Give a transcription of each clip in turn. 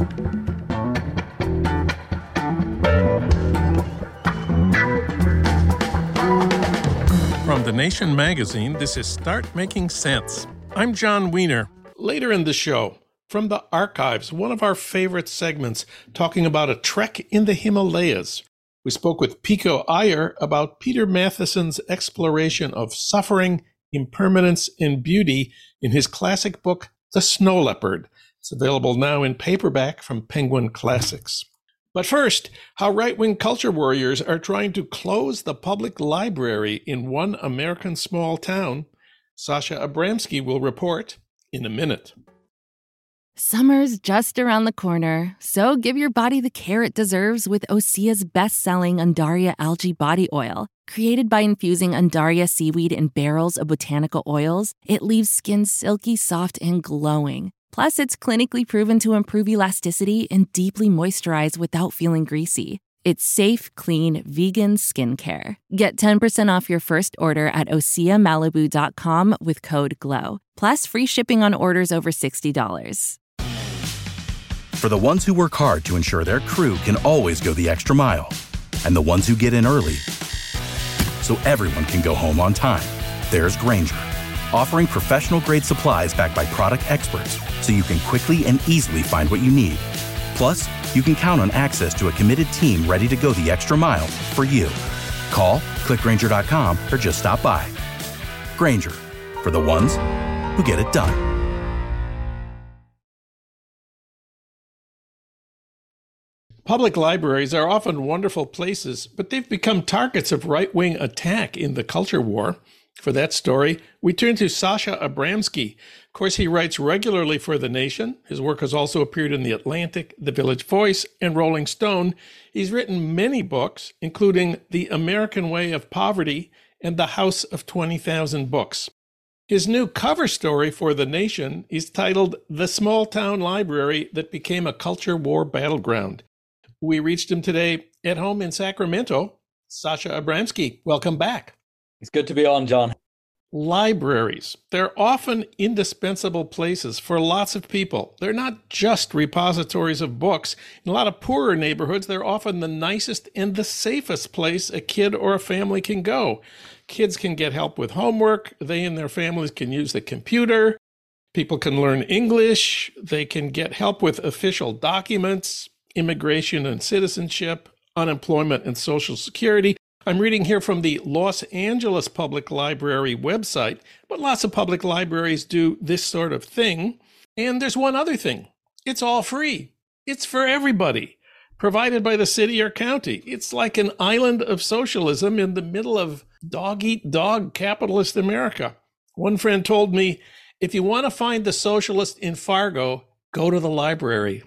From The Nation magazine, this is Start Making Sense. I'm Jon Wiener. Later in the show, from the archives, one of our favorite segments talking about a trek in the Himalayas. We spoke with Pico Iyer about Peter Matthiessen's exploration of suffering, impermanence, and beauty in his classic book, The Snow Leopard. It's available now in paperback from Penguin Classics. But first, how right wing culture warriors are trying to close the public library in one American small town. Sasha Abramsky will report in a minute. Summer's just around the corner, so give your body the care it deserves with Osea's best selling Undaria Algae Body Oil. Created by infusing Undaria seaweed in barrels of botanical oils, it leaves skin silky, soft, and glowing. Plus, it's clinically proven to improve elasticity and deeply moisturize without feeling greasy. It's safe, clean, vegan skincare. Get 10% off your first order at OseaMalibu.com with code GLOW, plus free shipping on orders over $60. For the ones who work hard to ensure their crew can always go the extra mile, and the ones who get in early so everyone can go home on time, there's Grainger offering professional grade supplies backed by product experts so you can quickly and easily find what you need. Plus, you can count on access to a committed team ready to go the extra mile for you. Call, clickgrainger.com, or just stop by. Grainger, for the ones who get it done. Public libraries are often wonderful places, but they've become targets of right wing attack in the culture war. For that story, we turn to Sasha Abramsky. Of course, he writes regularly for The Nation. His work has also appeared in The Atlantic, The Village Voice, and Rolling Stone. He's written many books, including The American Way of Poverty and The House of 20,000 Books. His new cover story for The Nation is titled The Small Town Library That Became a Culture War Battleground. We reached him today at home in Sacramento. Sasha Abramsky, welcome back. It's good to be on, Jon. Libraries. They're often indispensable places for lots of people. They're not just repositories of books. In a lot of poorer neighborhoods, they're often the nicest and the safest place a kid or a family can go. Kids can get help with homework. They and their families can use the computer. People can learn English. They can get help with official documents, immigration and citizenship, unemployment and social security. I'm reading here from the Los Angeles Public Library website, but lots of public libraries do this sort of thing. And there's one other thing it's all free, it's for everybody, provided by the city or county. It's like an island of socialism in the middle of dog eat dog capitalist America. One friend told me if you want to find the socialist in Fargo, go to the library.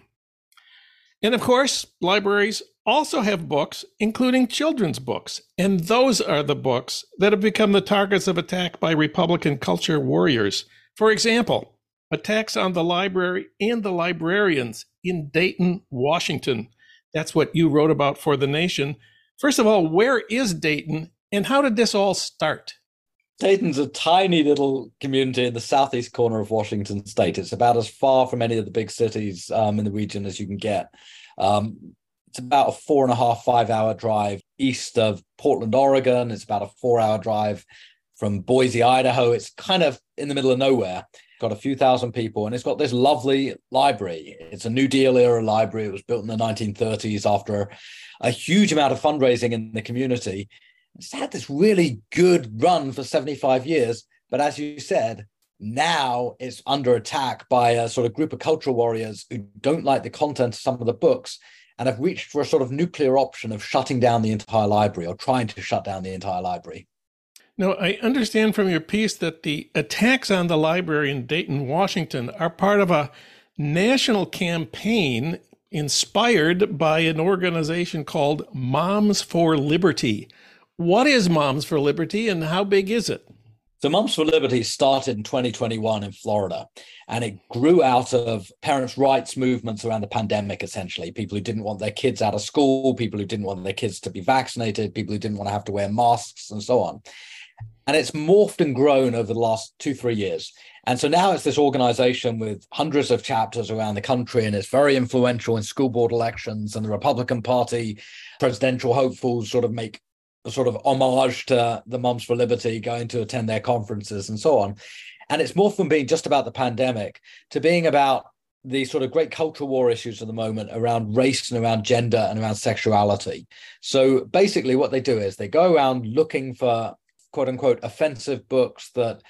And of course, libraries also have books, including children's books. And those are the books that have become the targets of attack by Republican culture warriors. For example, attacks on the library and the librarians in Dayton, Washington. That's what you wrote about for The Nation. First of all, where is Dayton and how did this all start? Dayton's a tiny little community in the southeast corner of Washington state. It's about as far from any of the big cities um, in the region as you can get. Um, it's about a four and a half, five hour drive east of Portland, Oregon. It's about a four hour drive from Boise, Idaho. It's kind of in the middle of nowhere. Got a few thousand people, and it's got this lovely library. It's a New Deal era library. It was built in the 1930s after a huge amount of fundraising in the community. It's had this really good run for 75 years. But as you said, now it's under attack by a sort of group of cultural warriors who don't like the content of some of the books and have reached for a sort of nuclear option of shutting down the entire library or trying to shut down the entire library. Now, I understand from your piece that the attacks on the library in Dayton, Washington are part of a national campaign inspired by an organization called Moms for Liberty. What is Moms for Liberty and how big is it? So, Moms for Liberty started in 2021 in Florida, and it grew out of parents' rights movements around the pandemic, essentially. People who didn't want their kids out of school, people who didn't want their kids to be vaccinated, people who didn't want to have to wear masks, and so on. And it's morphed and grown over the last two, three years. And so now it's this organization with hundreds of chapters around the country, and it's very influential in school board elections. And the Republican Party presidential hopefuls sort of make a sort of homage to the Moms for Liberty, going to attend their conferences and so on. And it's more from being just about the pandemic to being about the sort of great cultural war issues of the moment around race and around gender and around sexuality. So basically, what they do is they go around looking for quote unquote offensive books that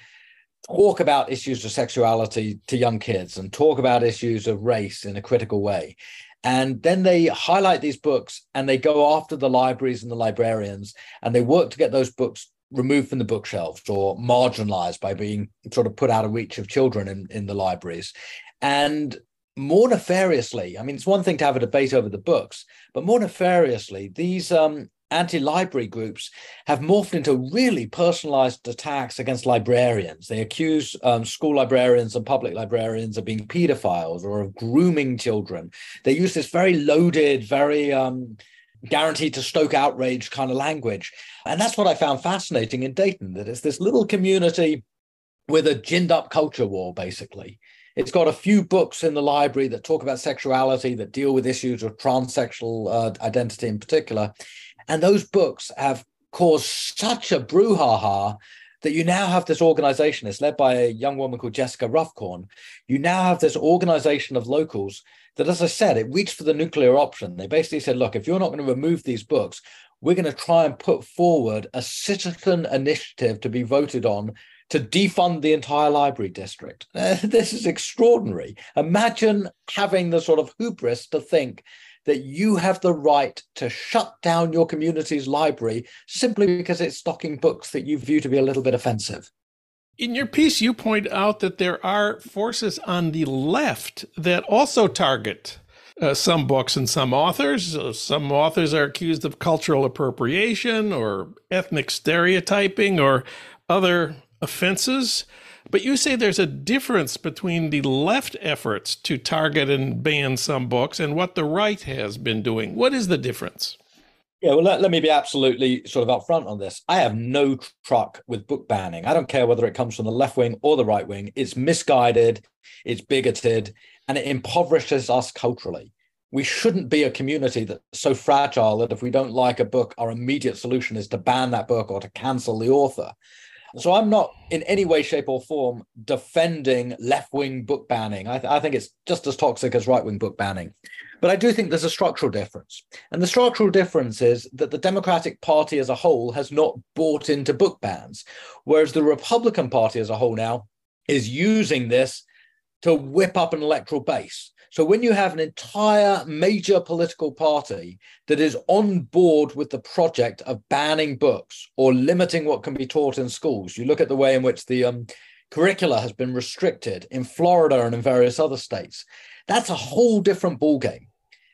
talk about issues of sexuality to young kids and talk about issues of race in a critical way. And then they highlight these books and they go after the libraries and the librarians and they work to get those books removed from the bookshelves or marginalized by being sort of put out of reach of children in, in the libraries. And more nefariously, I mean, it's one thing to have a debate over the books, but more nefariously, these um, anti-library groups have morphed into really personalized attacks against librarians. They accuse um, school librarians and public librarians of being pedophiles or of grooming children. They use this very loaded, very um, guaranteed to stoke outrage kind of language. And that's what I found fascinating in Dayton, that it's this little community with a ginned up culture war, basically. It's got a few books in the library that talk about sexuality, that deal with issues of transsexual uh, identity in particular. And those books have caused such a brouhaha that you now have this organization. It's led by a young woman called Jessica Ruffcorn. You now have this organization of locals that, as I said, it reached for the nuclear option. They basically said, look, if you're not going to remove these books, we're going to try and put forward a citizen initiative to be voted on to defund the entire library district. This is extraordinary. Imagine having the sort of hubris to think that you have the right to shut down your community's library simply because it's stocking books that you view to be a little bit offensive. In your piece, you point out that there are forces on the left that also target uh, some books and some authors. Uh, some authors are accused of cultural appropriation or ethnic stereotyping or other offenses. But you say there's a difference between the left efforts to target and ban some books and what the right has been doing. What is the difference? Yeah, well, let, let me be absolutely sort of upfront on this. I have no truck with book banning. I don't care whether it comes from the left wing or the right wing. It's misguided, it's bigoted, and it impoverishes us culturally. We shouldn't be a community that's so fragile that if we don't like a book, our immediate solution is to ban that book or to cancel the author. So I'm not in any way, shape, or form defending left wing book banning. I, th- I, think it's just as toxic as right wing book banning. But I do think there's a structural difference. And the structural difference is that the Democratic Party as a whole has not bought into book bans, whereas the Republican Party as a whole now is using this to whip up an electoral base. So when you have an entire major political party that is on board with the project of banning books or limiting what can be taught in schools, you look at the way in which the um, curricula has been restricted in Florida and in various other states. That's a whole different ballgame.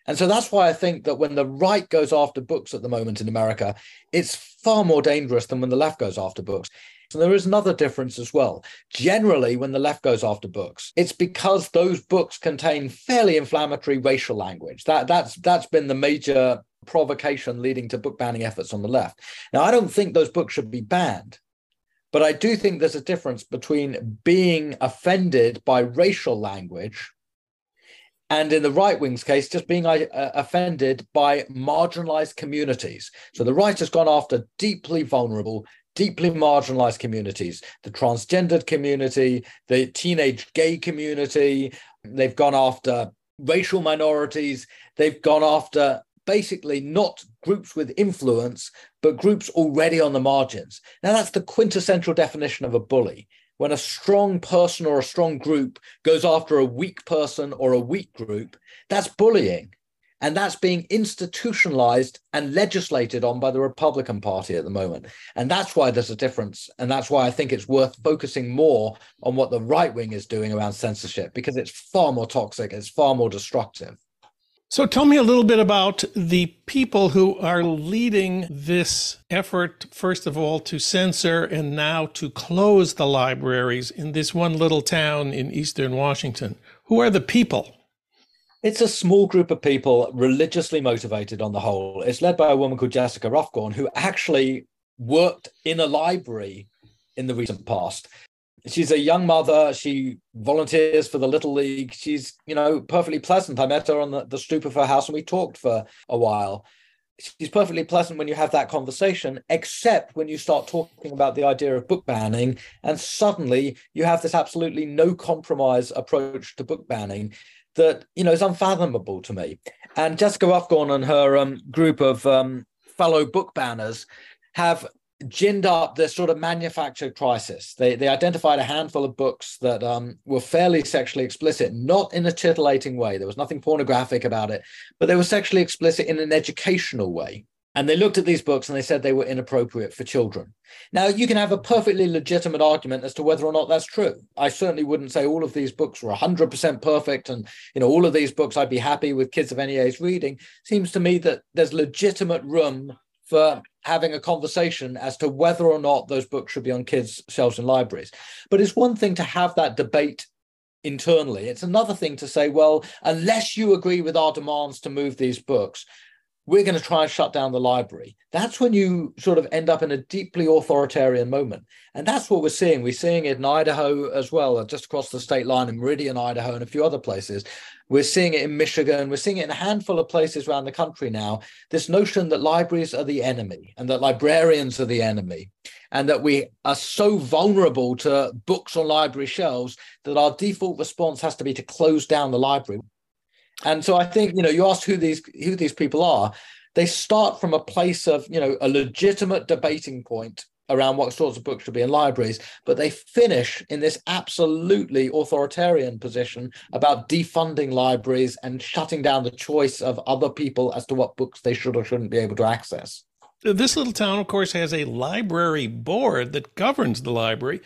And so that's why I think that when the right goes after books at the moment in America, it's far more dangerous than when the left goes after books. So there is another difference as well. Generally, when the left goes after books, it's because those books contain fairly inflammatory racial language. That that's that's been the major provocation leading to book banning efforts on the left. Now, I don't think those books should be banned, but I do think there's a difference between being offended by racial language and in the right wing's case, just being uh, offended by marginalized communities. So the right has gone after deeply vulnerable, deeply marginalized communities the transgendered community, the teenage gay community. They've gone after racial minorities. They've gone after basically not groups with influence, but groups already on the margins. Now, that's the quintessential definition of a bully. When a strong person or a strong group goes after a weak person or a weak group, that's bullying. And that's being institutionalized and legislated on by the Republican Party at the moment. And that's why there's a difference. And that's why I think it's worth focusing more on what the right wing is doing around censorship, because it's far more toxic, it's far more destructive. So tell me a little bit about the people who are leading this effort, first of all, to censor and now to close the libraries in this one little town in eastern Washington. Who are the people? It's a small group of people religiously motivated on the whole. It's led by a woman called Jessica Ruffcorn, who actually worked in a library in the recent past. She's a young mother. She volunteers for the Little League. She's, you know, perfectly pleasant. I met her on the, the stoop of her house and we talked for a while. She's perfectly pleasant when you have that conversation, except when you start talking about the idea of book banning. And suddenly you have this absolutely no compromise approach to book banning that, you know, is unfathomable to me. And Jessica Ruffcorn and her um, group of um, fellow book banners have ginned up this sort of manufactured crisis. They they identified a handful of books that um, were fairly sexually explicit, not in a titillating way. There was nothing pornographic about it, but they were sexually explicit in an educational way. And they looked at these books and they said they were inappropriate for children. Now, you can have a perfectly legitimate argument as to whether or not that's true. I certainly wouldn't say all of these books were 100% perfect and, you know, all of these books I'd be happy with kids of any age reading. Seems to me that there's legitimate room for having a conversation as to whether or not those books should be on kids' shelves in libraries. But it's one thing to have that debate internally. It's another thing to say, well, unless you agree with our demands to move these books, we're going to try and shut down the library. That's when you sort of end up in a deeply authoritarian moment. And that's what we're seeing. We're seeing it in Idaho as well, uh, just across the state line in Meridian, Idaho, and a few other places. We're seeing it in Michigan. We're seeing it in a handful of places around the country now. This notion that libraries are the enemy and that librarians are the enemy, and that we are so vulnerable to books on library shelves that our default response has to be to close down the library. And so I think you know you asked who these who these people are. They start from a place of you know a legitimate debating point around what sorts of books should be in libraries, but they finish in this absolutely authoritarian position about defunding libraries and shutting down the choice of other people as to what books they should or shouldn't be able to access. This little town, of course, has a library board that governs the library.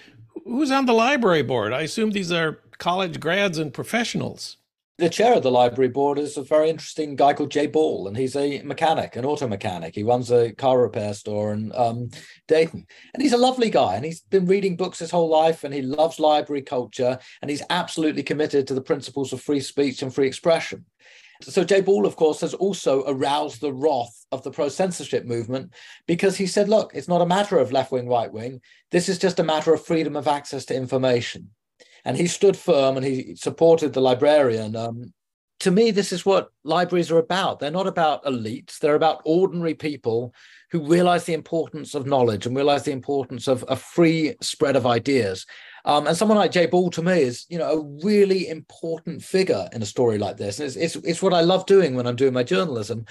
Who's on the library board? I assume these are college grads and professionals the chair of the library board is a very interesting guy called Jay Ball, and he's a mechanic, an auto mechanic. He runs a car repair store in um, Dayton, and he's a lovely guy. And he's been reading books his whole life, and he loves library culture, and he's absolutely committed to the principles of free speech and free expression. So Jay Ball, of course, has also aroused the wrath of the pro-censorship movement because he said, "Look, it's not a matter of left wing, right wing. This is just a matter of freedom of access to information." And he stood firm and he supported the librarian. Um, to me, this is what libraries are about. They're not about elites, they're about ordinary people who realize the importance of knowledge and realize the importance of a free spread of ideas. Um, and someone like Jay Ball to me is, you know, a really important figure in a story like this. It's, it's, it's what I love doing when I'm doing my journalism.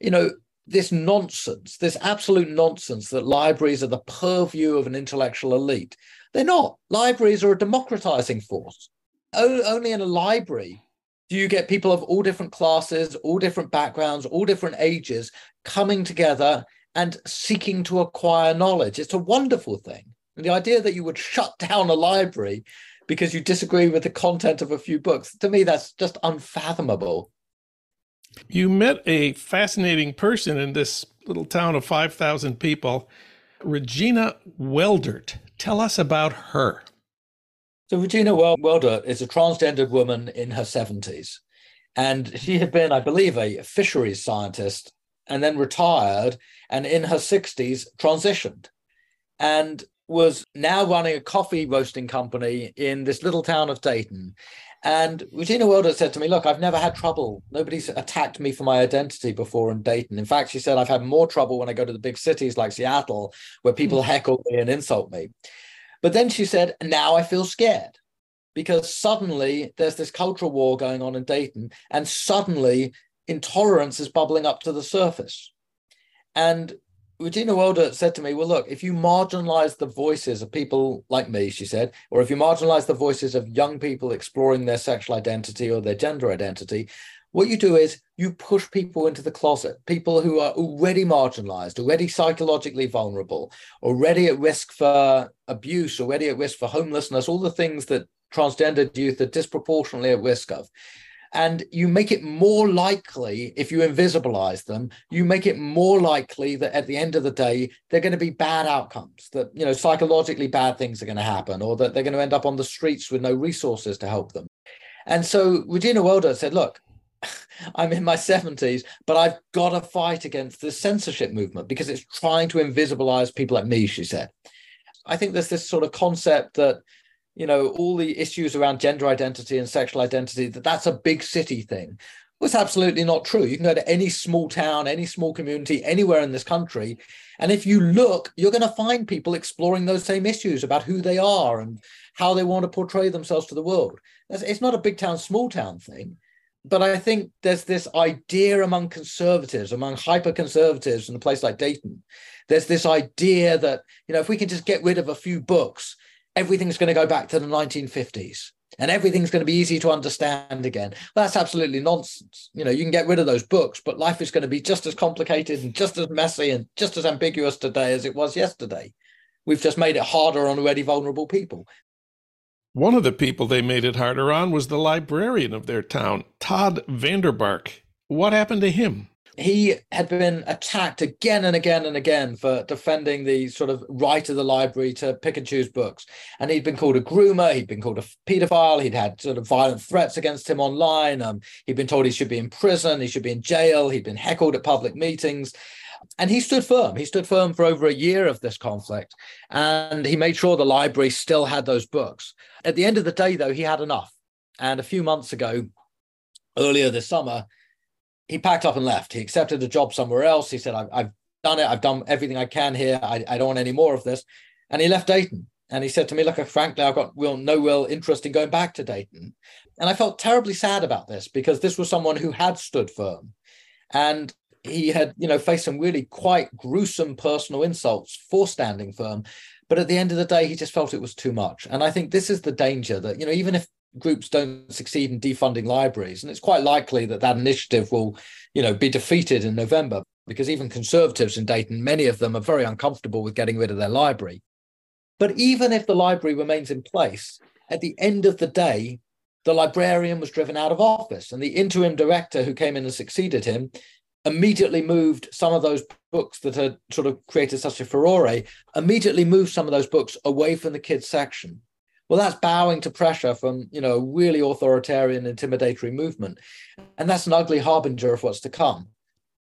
You know, this nonsense, this absolute nonsense that libraries are the purview of an intellectual elite. They're not. Libraries are a democratizing force. O- only in a library do you get people of all different classes, all different backgrounds, all different ages coming together and seeking to acquire knowledge. It's a wonderful thing. And the idea that you would shut down a library because you disagree with the content of a few books, to me, that's just unfathomable. You met a fascinating person in this little town of 5,000 people, Regina Weldert. Tell us about her. So, Regina Weldert is a transgendered woman in her 70s. And she had been, I believe, a fisheries scientist and then retired and in her 60s transitioned and was now running a coffee roasting company in this little town of Dayton. And Regina Weldert said to me, Look, I've never had trouble. Nobody's attacked me for my identity before in Dayton. In fact, she said, I've had more trouble when I go to the big cities like Seattle, where people hmm. heckle me and insult me. But then she said, Now I feel scared because suddenly there's this cultural war going on in Dayton, and suddenly intolerance is bubbling up to the surface. And Regina Weldert said to me, Well, look, if you marginalize the voices of people like me, she said, or if you marginalize the voices of young people exploring their sexual identity or their gender identity, what you do is you push people into the closet, people who are already marginalized, already psychologically vulnerable, already at risk for abuse, already at risk for homelessness, all the things that transgendered youth are disproportionately at risk of and you make it more likely if you invisibilize them you make it more likely that at the end of the day they're going to be bad outcomes that you know psychologically bad things are going to happen or that they're going to end up on the streets with no resources to help them and so regina weldert said look I'm in my 70s, but I've got to fight against the censorship movement because it's trying to invisibilize people like me, she said. I think there's this sort of concept that, you know, all the issues around gender identity and sexual identity, that that's a big city thing. Well, it's absolutely not true. You can go to any small town, any small community, anywhere in this country. And if you look, you're going to find people exploring those same issues about who they are and how they want to portray themselves to the world. It's not a big town, small town thing but I think there's this idea among conservatives, among hyper conservatives in a place like Dayton. There's this idea that, you know, if we can just get rid of a few books, everything's going to go back to the 1950s and everything's going to be easy to understand again. That's absolutely nonsense. You know, you can get rid of those books, but life is going to be just as complicated and just as messy and just as ambiguous today as it was yesterday. We've just made it harder on already vulnerable people. One of the people they made it harder on was the librarian of their town, Todd Vanderbark. What happened to him? He had been attacked again and again and again for defending the sort of right of the library to pick and choose books. And he'd been called a groomer, he'd been called a paedophile, he'd had sort of violent threats against him online. Um, he'd been told he should be in prison, he should be in jail, he'd been heckled at public meetings and he stood firm. He stood firm for over a year of this conflict, and he made sure the library still had those books. At the end of the day, though, he had enough. And a few months ago, earlier this summer, he packed up and left. He accepted a job somewhere else. He said, I've, I've done it. I've done everything I can here. I, I don't want any more of this. And he left Dayton. And he said to me, look, frankly, I've got real, no real interest in going back to Dayton. And I felt terribly sad about this because this was someone who had stood firm. And he had, you know, faced some really quite gruesome personal insults for standing firm. But at the end of the day, he just felt it was too much. And I think this is the danger that, you know, even if groups don't succeed in defunding libraries, and it's quite likely that that initiative will, you know, be defeated in November, because even conservatives in Dayton, many of them are very uncomfortable with getting rid of their library. But even if the library remains in place, at the end of the day, the librarian was driven out of office, and the interim director who came in and succeeded him immediately moved some of those books that had sort of created such a furore, immediately moved some of those books away from the kids section. Well, that's bowing to pressure from, you know, a really authoritarian, intimidatory movement. And that's an ugly harbinger of what's to come.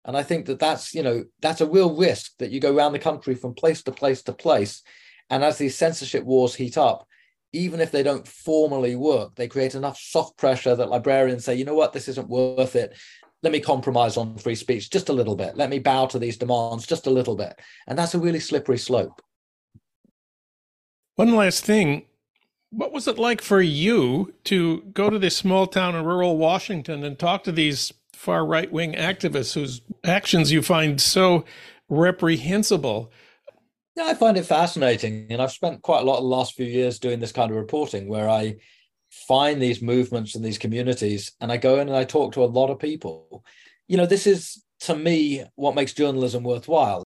And I think that that's, you know, that's a real risk that you go around the country from place to place to place. And as these censorship wars heat up, even if they don't formally work, they create enough soft pressure that librarians say, you know what, this isn't worth it let me compromise on free speech just a little bit. Let me bow to these demands just a little bit. And that's a really slippery slope. One last thing. What was it like for you to go to this small town in rural Washington and talk to these far right wing activists whose actions you find so reprehensible? Yeah, I find it fascinating. And I've spent quite a lot of the last few years doing this kind of reporting where I find these movements and these communities and I go in and I talk to a lot of people. You know, this is to me what makes journalism worthwhile.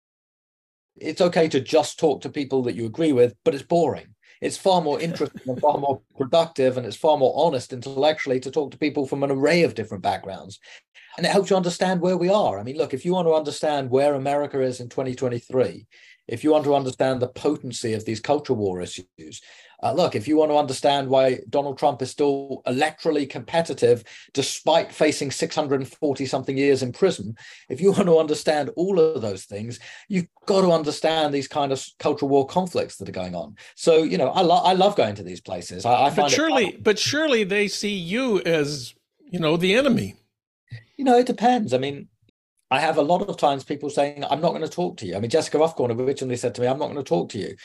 It's okay to just talk to people that you agree with, but it's boring. It's far more interesting and far more productive, and it's far more honest intellectually to talk to people from an array of different backgrounds. And it helps you understand where we are. I mean, look, if you want to understand where America is in 2023, if you want to understand the potency of these culture war issues, uh, look, if you want to understand why Donald Trump is still electorally competitive despite facing 640 something years in prison, if you want to understand all of those things, you've got to understand these kind of cultural war conflicts that are going on. So, you know, I, lo- I love going to these places. I, I but surely, but surely they see you as, you know, the enemy. You know, it depends. I mean, I have a lot of times people saying, I'm not going to talk to you. I mean, Jessica Ruffcorn originally said to me, I'm not going to talk to you.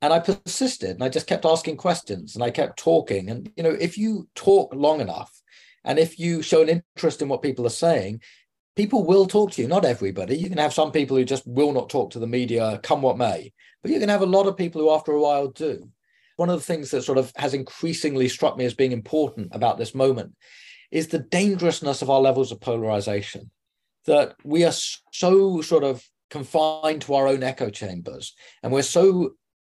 And I persisted and I just kept asking questions and I kept talking. And, you know, if you talk long enough and if you show an interest in what people are saying, people will talk to you. Not everybody. You can have some people who just will not talk to the media, come what may. But you can have a lot of people who, after a while, do. One of the things that sort of has increasingly struck me as being important about this moment is the dangerousness of our levels of polarization. That we are so sort of confined to our own echo chambers and we're so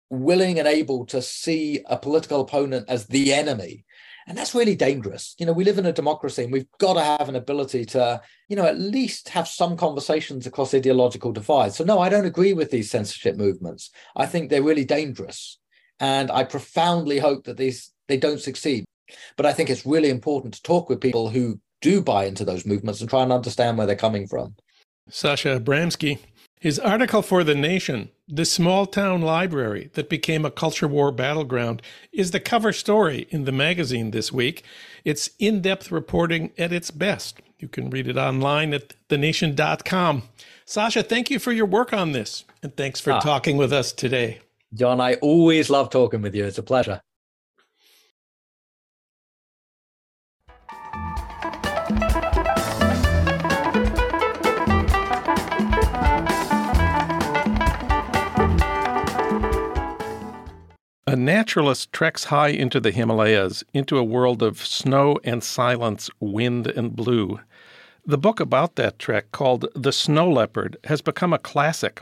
willing and able to see a political opponent as the enemy. And that's really dangerous. You know, we live in a democracy and we've got to have an ability to, you know, at least have some conversations across ideological divides. So, no, I don't agree with these censorship movements. I think they're really dangerous. And I profoundly hope that these they don't succeed. But I think it's really important to talk with people who do buy into those movements and try and understand where they're coming from. Sasha Abramsky. His article for The Nation, The Small Town Library That Became a Culture War Battleground, is the cover story in the magazine this week. It's in depth reporting at its best. You can read it online at thenation.com. Sasha, thank you for your work on this, and thanks for ah. talking with us today. Jon, I always love talking with you. It's a pleasure. A naturalist treks high into the Himalayas, into a world of snow and silence, wind and blue. The book about that trek, called The Snow Leopard, has become a classic,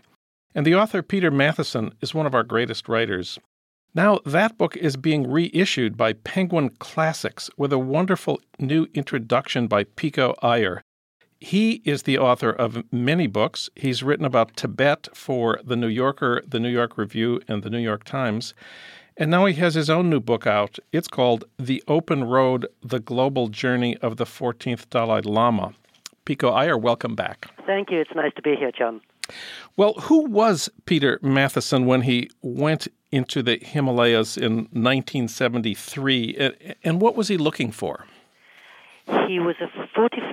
and the author Peter Matthiessen is one of our greatest writers. Now, that book is being reissued by Penguin Classics with a wonderful new introduction by Pico Iyer. He is the author of many books. He's written about Tibet for The New Yorker, The New York Review, and The New York Times. And now he has his own new book out. It's called The Open Road The Global Journey of the 14th Dalai Lama. Pico Iyer, welcome back. Thank you. It's nice to be here, Jon. Well, who was Peter Matthiessen when he went into the Himalayas in 1973, and what was he looking for? He was a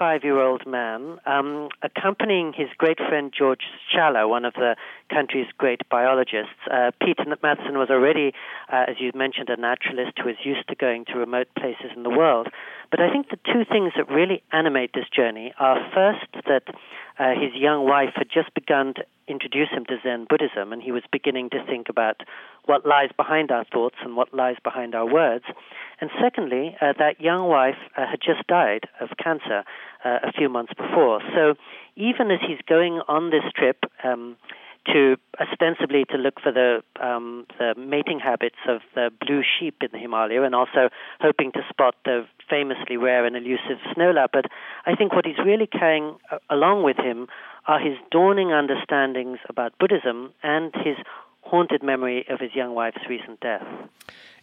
45 year old man um, accompanying his great friend George Schaller, one of the country's great biologists. Uh, Peter Matthiessen was already, uh, as you mentioned, a naturalist who was used to going to remote places in the world. But I think the two things that really animate this journey are first that uh, his young wife had just begun to introduce him to Zen Buddhism, and he was beginning to think about what lies behind our thoughts and what lies behind our words. And secondly, uh, that young wife uh, had just died of cancer uh, a few months before. So even as he's going on this trip, um, to ostensibly to look for the um, the mating habits of the blue sheep in the Himalaya, and also hoping to spot the famously rare and elusive snow leopard. I think what he's really carrying uh, along with him are his dawning understandings about Buddhism and his haunted memory of his young wife's recent death.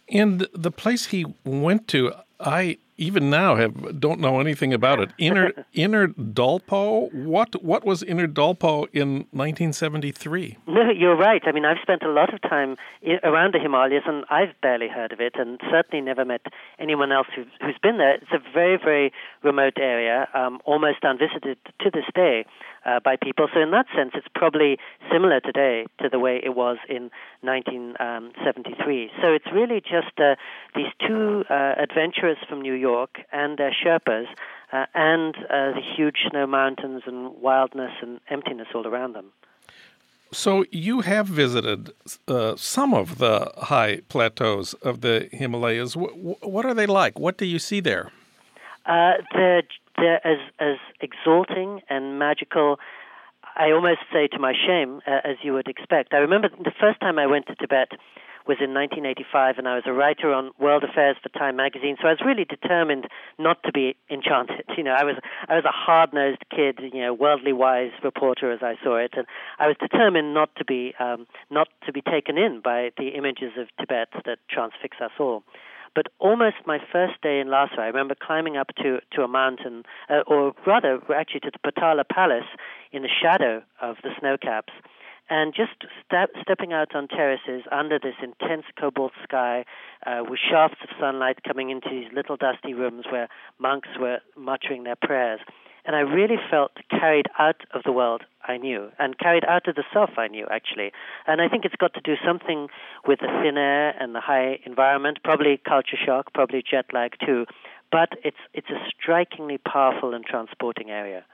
And the place he went to, I even now have don't know anything about it. Inner Inner Dolpo. What what was Inner Dolpo in 1973? No, you're right. I mean, I've spent a lot of time around the Himalayas, and I've barely heard of it, and certainly never met anyone else who, who's been there. It's a very very remote area, um, almost unvisited to this day uh, by people. So in that sense, it's probably similar today to the way it was in 1973. So it's really just uh, these two uh, from New York and their Sherpas. Uh, and uh, the huge snow mountains and wildness and emptiness all around them. So you have visited uh, some of the high plateaus of the Himalayas. W- what are they like? What do you see there? Uh, they're they're as as exalting and magical. I almost say to my shame, uh, as you would expect. I remember the first time I went to Tibet was in 1985, and I was a writer on world affairs for Time magazine. So I was really determined not to be enchanted. You know, I was I was a hard-nosed kid, you know, worldly wise reporter as I saw it, and I was determined not to be um, not to be taken in by the images of Tibet that transfix us all. But almost my first day in Lhasa, I remember climbing up to, to a mountain, uh, or rather, actually to the Potala Palace in the shadow of the snow caps, and just step, stepping out on terraces under this intense cobalt sky uh, with shafts of sunlight coming into these little dusty rooms where monks were muttering their prayers. And I really felt carried out of the world I knew and carried out of the self I knew, actually. And I think it's got to do something with the thin air and the high environment, probably culture shock, probably jet lag too. But it's, it's a strikingly powerful and transporting area.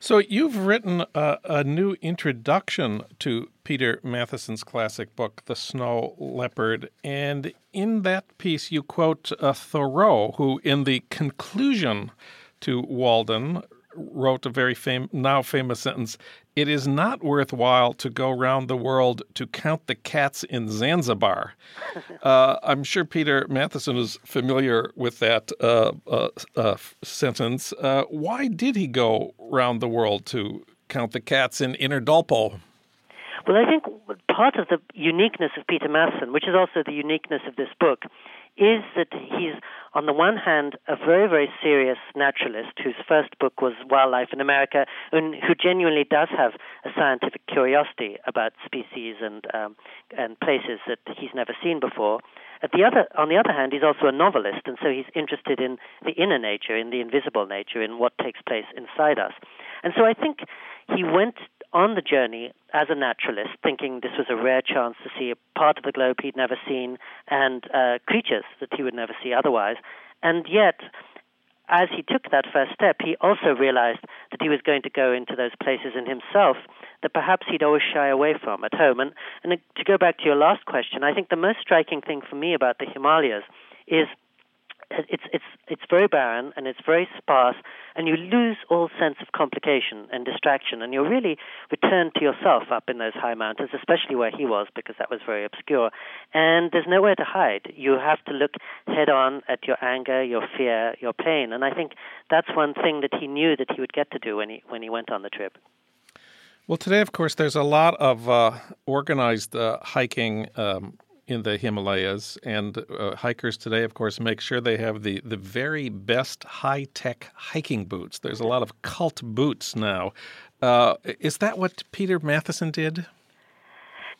So you've written a, a, new introduction to Peter Matthiessen's classic book, The Snow Leopard, and in that piece you quote uh, Thoreau, who in the conclusion to Walden wrote a very fam- now famous sentence It is not worthwhile to go round the world to count the cats in Zanzibar. uh, I'm sure Peter Matthiessen is familiar with that uh, uh, uh sentence. Uh, why did he go round the world to count the cats in Inner Dolpo? Well, I think part of the uniqueness of Peter Matthiessen, which is also the uniqueness of this book, is that he's, on the one hand, a very, very serious naturalist whose first book was Wildlife in America, and who genuinely does have a scientific curiosity about species and um, and places that he's never seen before. At the other, on the other hand, he's also a novelist, and so he's interested in the inner nature, in the invisible nature, in what takes place inside us. And so I think he went on the journey as a naturalist, thinking this was a rare chance to see a part of the globe he'd never seen and uh, creatures that he would never see otherwise. And yet, as he took that first step, he also realized that he was going to go into those places in himself that perhaps he'd always shy away from at home. And, and to go back to your last question, I think the most striking thing for me about the Himalayas is it's it's it's very barren and it's very sparse, and you lose all sense of complication and distraction, and you're really returned to yourself up in those high mountains, especially where he was, because that was very obscure. And there's nowhere to hide. You have to look head on at your anger, your fear, your pain, and I think that's one thing that he knew that he would get to do when he when he went on the trip. Well, today, of course, there's a lot of uh, organized uh, hiking um, in the Himalayas. And uh, hikers today, of course, make sure they have the, the very best high tech hiking boots. There's a lot of cult boots now. Uh, is that what Peter Matthiessen did?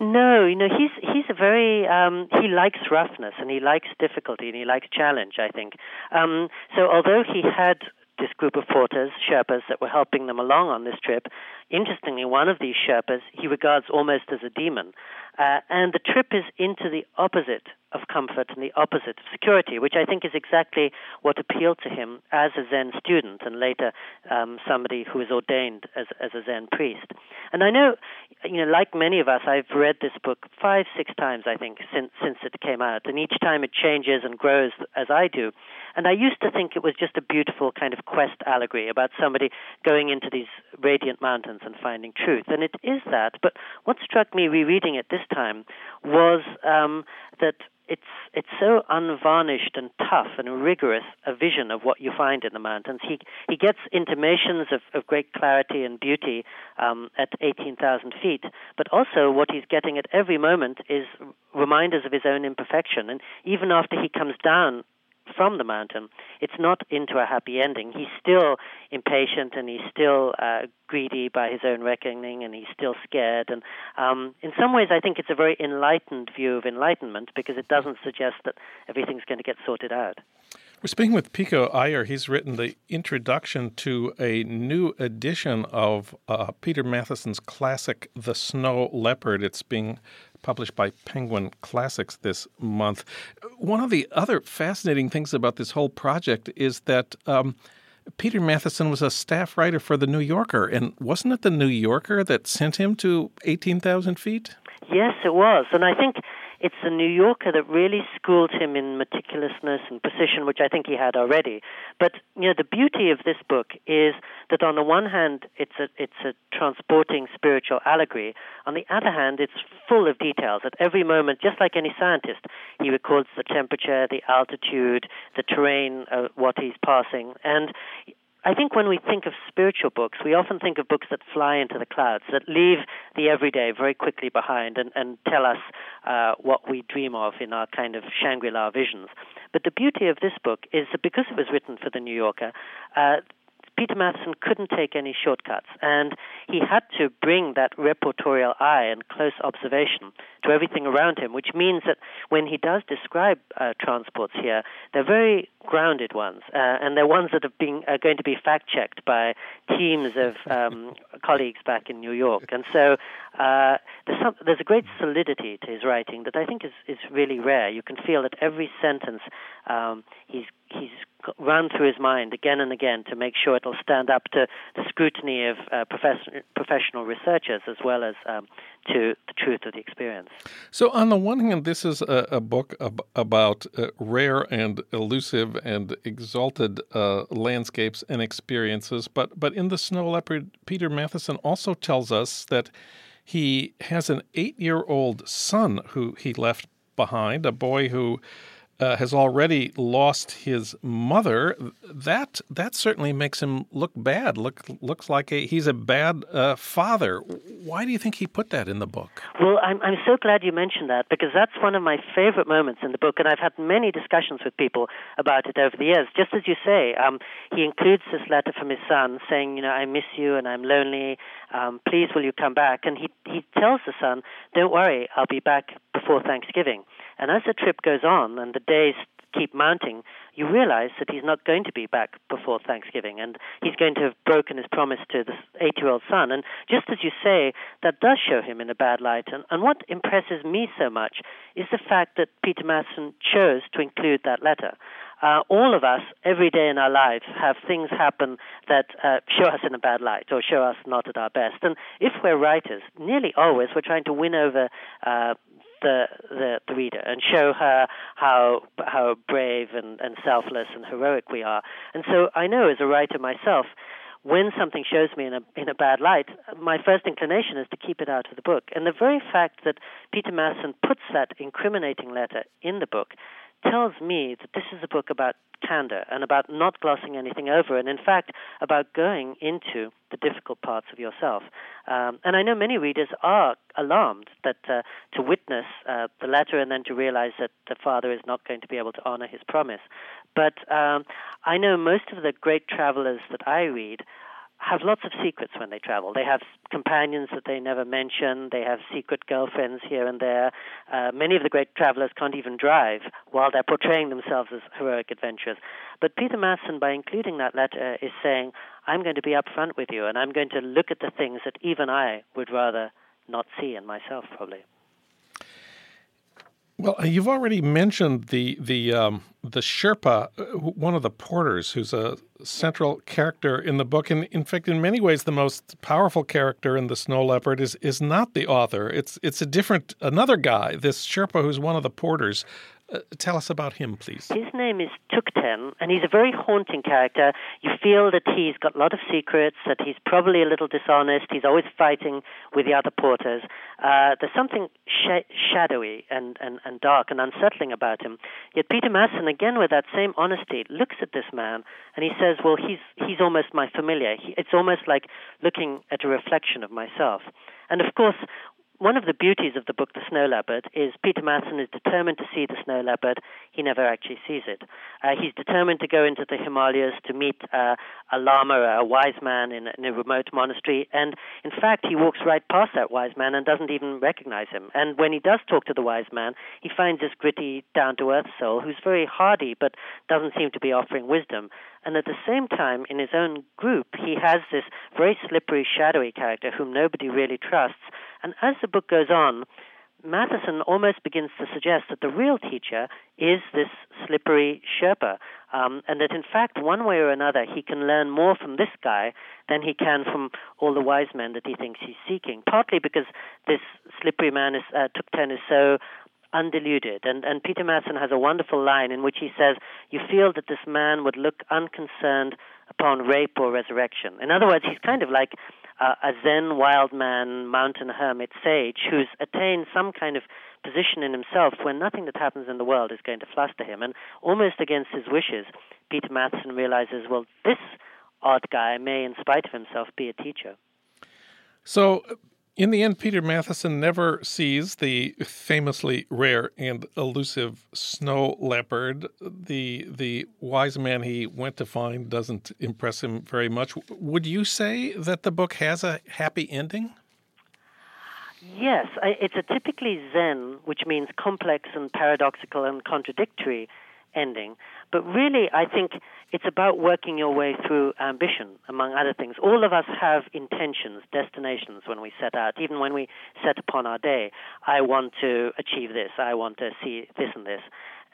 No, you know he's he's a very um, he likes roughness and he likes difficulty and he likes challenge. I think um, so. Although he had this group of porters, Sherpas, that were helping them along on this trip. Interestingly, one of these Sherpas he regards almost as a demon. Uh, and the trip is into the opposite of comfort and the opposite of security, which I think is exactly what appealed to him as a Zen student and later um, somebody who was ordained as, as a Zen priest. And I know, you know, like many of us, I've read this book five, six times, I think, since since it came out, and each time it changes and grows as I do. And I used to think it was just a beautiful kind of quest allegory about somebody going into these radiant mountains and finding truth, and it is that. But what struck me rereading it this time was um, that it's it's so unvarnished and tough and rigorous a vision of what you find in the mountains. He he gets intimations of, of great clarity and beauty um, at 18,000 feet, but also what he's getting at every moment is reminders of his own imperfection. And even after he comes down from the mountain, it's not into a happy ending. He's still impatient and he's still uh, greedy by his own reckoning and he's still scared. And um, in some ways, I think it's a very enlightened view of enlightenment because it doesn't suggest that everything's going to get sorted out. We're speaking with Pico Iyer. He's written the introduction to a new edition of uh, Peter Matthiessen's classic, The Snow Leopard. It's being published by Penguin Classics this month. One of the other fascinating things about this whole project is that um, Peter Matthiessen was a staff writer for The New Yorker, and wasn't it The New Yorker that sent him to 18,000 feet? Yes, it was. And I think it's the New Yorker that really schooled him in meticulousness and precision, which I think he had already. But you know, the beauty of this book is that on the one hand, it's a it's a transporting spiritual allegory. On the other hand, it's full of details. At every moment, just like any scientist, he records the temperature, the altitude, the terrain, uh, what he's passing, and I think when we think of spiritual books, we often think of books that fly into the clouds, that leave the everyday very quickly behind and, and tell us uh, what we dream of in our kind of Shangri La visions. But the beauty of this book is that because it was written for the New Yorker, uh, Peter Matthiessen couldn't take any shortcuts, and he had to bring that reportorial eye and close observation to everything around him, which means that when he does describe uh, transports here, they're very grounded ones, uh, and they're ones that are going to be fact checked by teams of um, colleagues back in New York. And so uh, there's, some, there's a great solidity to his writing that I think is, is really rare. You can feel that every sentence um, he's he's run through his mind again and again to make sure it'll stand up to the scrutiny of uh, profession, professional researchers as well as um, to the truth of the experience. So, on the one hand, this is a, a book ab- about uh, rare and elusive and exalted uh, landscapes and experiences, but but in the Snow Leopard, Peter Matthiessen also tells us that he has an eight-year-old son who he left behind, a boy who uh, has already lost his mother, that that certainly makes him look bad. Look looks like a, he's a bad uh, father. Why do you think he put that in the book? Well, I'm I'm so glad you mentioned that because that's one of my favorite moments in the book, and I've had many discussions with people about it over the years. Just as you say, um, he includes this letter from his son saying, you know, I miss you and I'm lonely. Um, please, will you come back? And he he tells the son, don't worry, I'll be back before Thanksgiving. And as the trip goes on and the days keep mounting, you realize that he's not going to be back before Thanksgiving, and he's going to have broken his promise to this eight-year-old son. And just as you say, that does show him in a bad light. And, and what impresses me so much is the fact that Peter Matthiessen chose to include that letter. Uh, all of us, every day in our lives, have things happen that uh, show us in a bad light or show us not at our best. And if we're writers, nearly always we're trying to win over uh, the, the, the reader and show her how how brave and, and selfless and heroic we are. And so I know as a writer myself, when something shows me in a in a bad light, my first inclination is to keep it out of the book. And the very fact that Peter Matthiessen puts that incriminating letter in the book tells me that this is a book about candor and about not glossing anything over, and in fact, about going into the difficult parts of yourself. Um, and I know many readers are alarmed that uh, to witness uh, the letter and then to realize that the father is not going to be able to honor his promise. But um, I know most of the great travelers that I read have lots of secrets when they travel. They have companions that they never mention. They have secret girlfriends here and there. Uh, many of the great travelers can't even drive while they're portraying themselves as heroic adventurers. But Peter Matthiessen, by including that letter, is saying, I'm going to be upfront with you, and I'm going to look at the things that even I would rather not see in myself, probably. Well, you've already mentioned the the um, the Sherpa, uh, one of the porters, who's a central character in the book, and in fact, in many ways, the most powerful character in the Snow Leopard is is not the author. It's it's a different another guy, this Sherpa, who's one of the porters. Uh, tell us about him, please. His name is Tukten, and he's a very haunting character. You feel that he's got a lot of secrets, that he's probably a little dishonest. He's always fighting with the other porters. Uh, there's something sh- shadowy and, and, and dark and unsettling about him. Yet Peter Matthiessen, again with that same honesty, looks at this man and he says, "Well, he's he's almost my familiar. He, it's almost like looking at a reflection of myself." And of course, one of the beauties of the book The Snow Leopard is Peter Matthiessen is determined to see the snow leopard. He never actually sees it. Uh, he's determined to go into the Himalayas to meet uh, a lama, a wise man in, in, a remote monastery. And in fact, he walks right past that wise man and doesn't even recognize him. And when he does talk to the wise man, he finds this gritty, down to earth soul who's very hardy but doesn't seem to be offering wisdom. And at the same time, in his own group, he has this very slippery, shadowy character whom nobody really trusts and as the book goes on, Matthiessen almost begins to suggest that the real teacher is this slippery Sherpa, um, and that in fact, one way or another, he can learn more from this guy than he can from all the wise men that he thinks he's seeking. Partly because this slippery man is, uh, Tukten is so undeluded. And, and Peter Matthiessen has a wonderful line in which he says, You feel that this man would look unconcerned upon rape or resurrection. In other words, he's kind of like uh, a Zen wild man, mountain hermit, sage, who's attained some kind of position in himself where nothing that happens in the world is going to fluster him. And almost against his wishes, Peter Matthiessen realizes, well, this odd guy may, in spite of himself, be a teacher. So, in the end, Peter Matthiessen never sees the famously rare and elusive snow leopard. The the wise man he went to find doesn't impress him very much. Would you say that the book has a happy ending? Yes, it's a typically Zen, which means complex and paradoxical and contradictory ending. But really, I think it's about working your way through ambition, among other things. All of us have intentions, destinations when we set out, even when we set upon our day. I want to achieve this, I want to see this and this.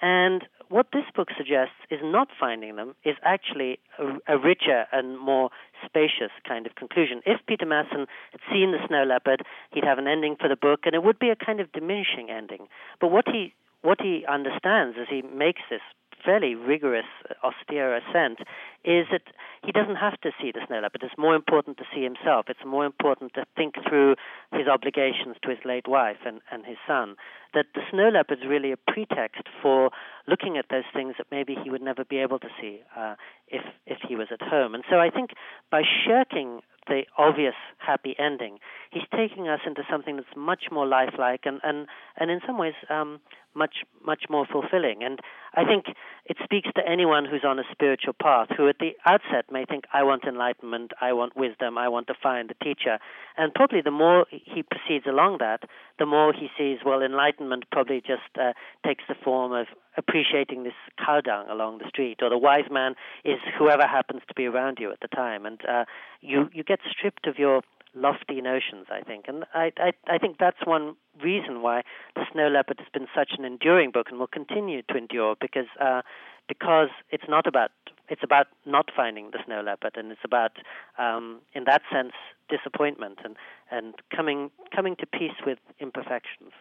And what this book suggests is not finding them, is actually a, a, richer and more spacious kind of conclusion. If Peter Matthiessen had seen the snow leopard, he'd have an ending for the book, and it would be a kind of diminishing ending. But what he what he understands as he makes this fairly rigorous, austere ascent is that he doesn't have to see the snow leopard. It's more important to see himself. It's more important to think through his obligations to his late wife and, and his son. That the snow leopard is really a pretext for looking at those things that maybe he would never be able to see uh, if if he was at home. And so I think by shirking the obvious happy ending, he's taking us into something that's much more lifelike and and and in some ways um, much much more fulfilling. And I think it speaks to anyone who's on a spiritual path who at the outset may think, I want enlightenment, I want wisdom, I want to find a teacher. And probably the more he proceeds along that, the more he sees, well, enlightenment probably just uh, takes the form of appreciating this cow dung along the street, or the wise man is whoever happens to be around you at the time. And uh, you, you get stripped of your lofty notions, I think. And I, I, I think that's one reason why The Snow Leopard has been such an enduring book and will continue to endure because, uh, because it's not about, it's about not finding the snow leopard and it's about, um, in that sense, disappointment and, and coming, coming to peace with imperfections.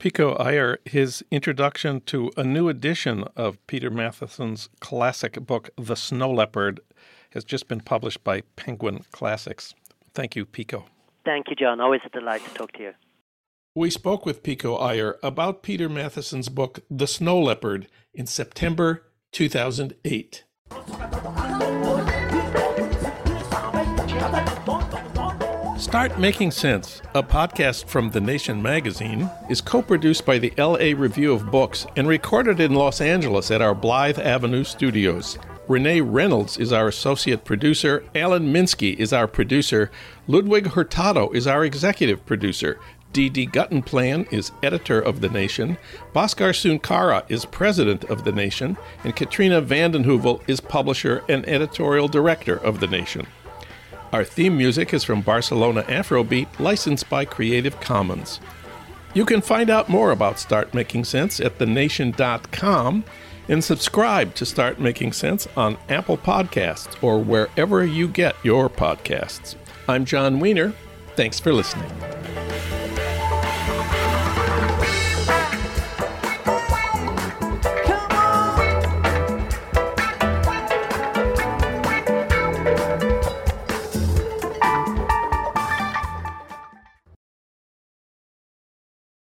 Pico Iyer, his introduction to a new edition of Peter Matthiessen's classic book, The Snow Leopard, has just been published by Penguin Classics. Thank you, Pico. Thank you, Jon. Always a delight to talk to you. We spoke with Pico Iyer about Peter Matthiessen's book, The Snow Leopard, in September 2008. Start Making Sense, a podcast from The Nation magazine, is co produced by the LA Review of Books and recorded in Los Angeles at our Blythe Avenue studios. Renee Reynolds is our associate producer. Alan Minsky is our producer. Ludwig Hurtado is our executive producer. D.D. Guttenplan is editor of The Nation. Bhaskar Sunkara is president of The Nation. And Katrina vanden Heuvel is publisher and editorial director of The Nation. Our theme music is from Barcelona Afrobeat, licensed by Creative Commons. You can find out more about Start Making Sense at thenation.com and subscribe to Start Making Sense on Apple Podcasts or wherever you get your podcasts. I'm Jon Wiener. Thanks for listening.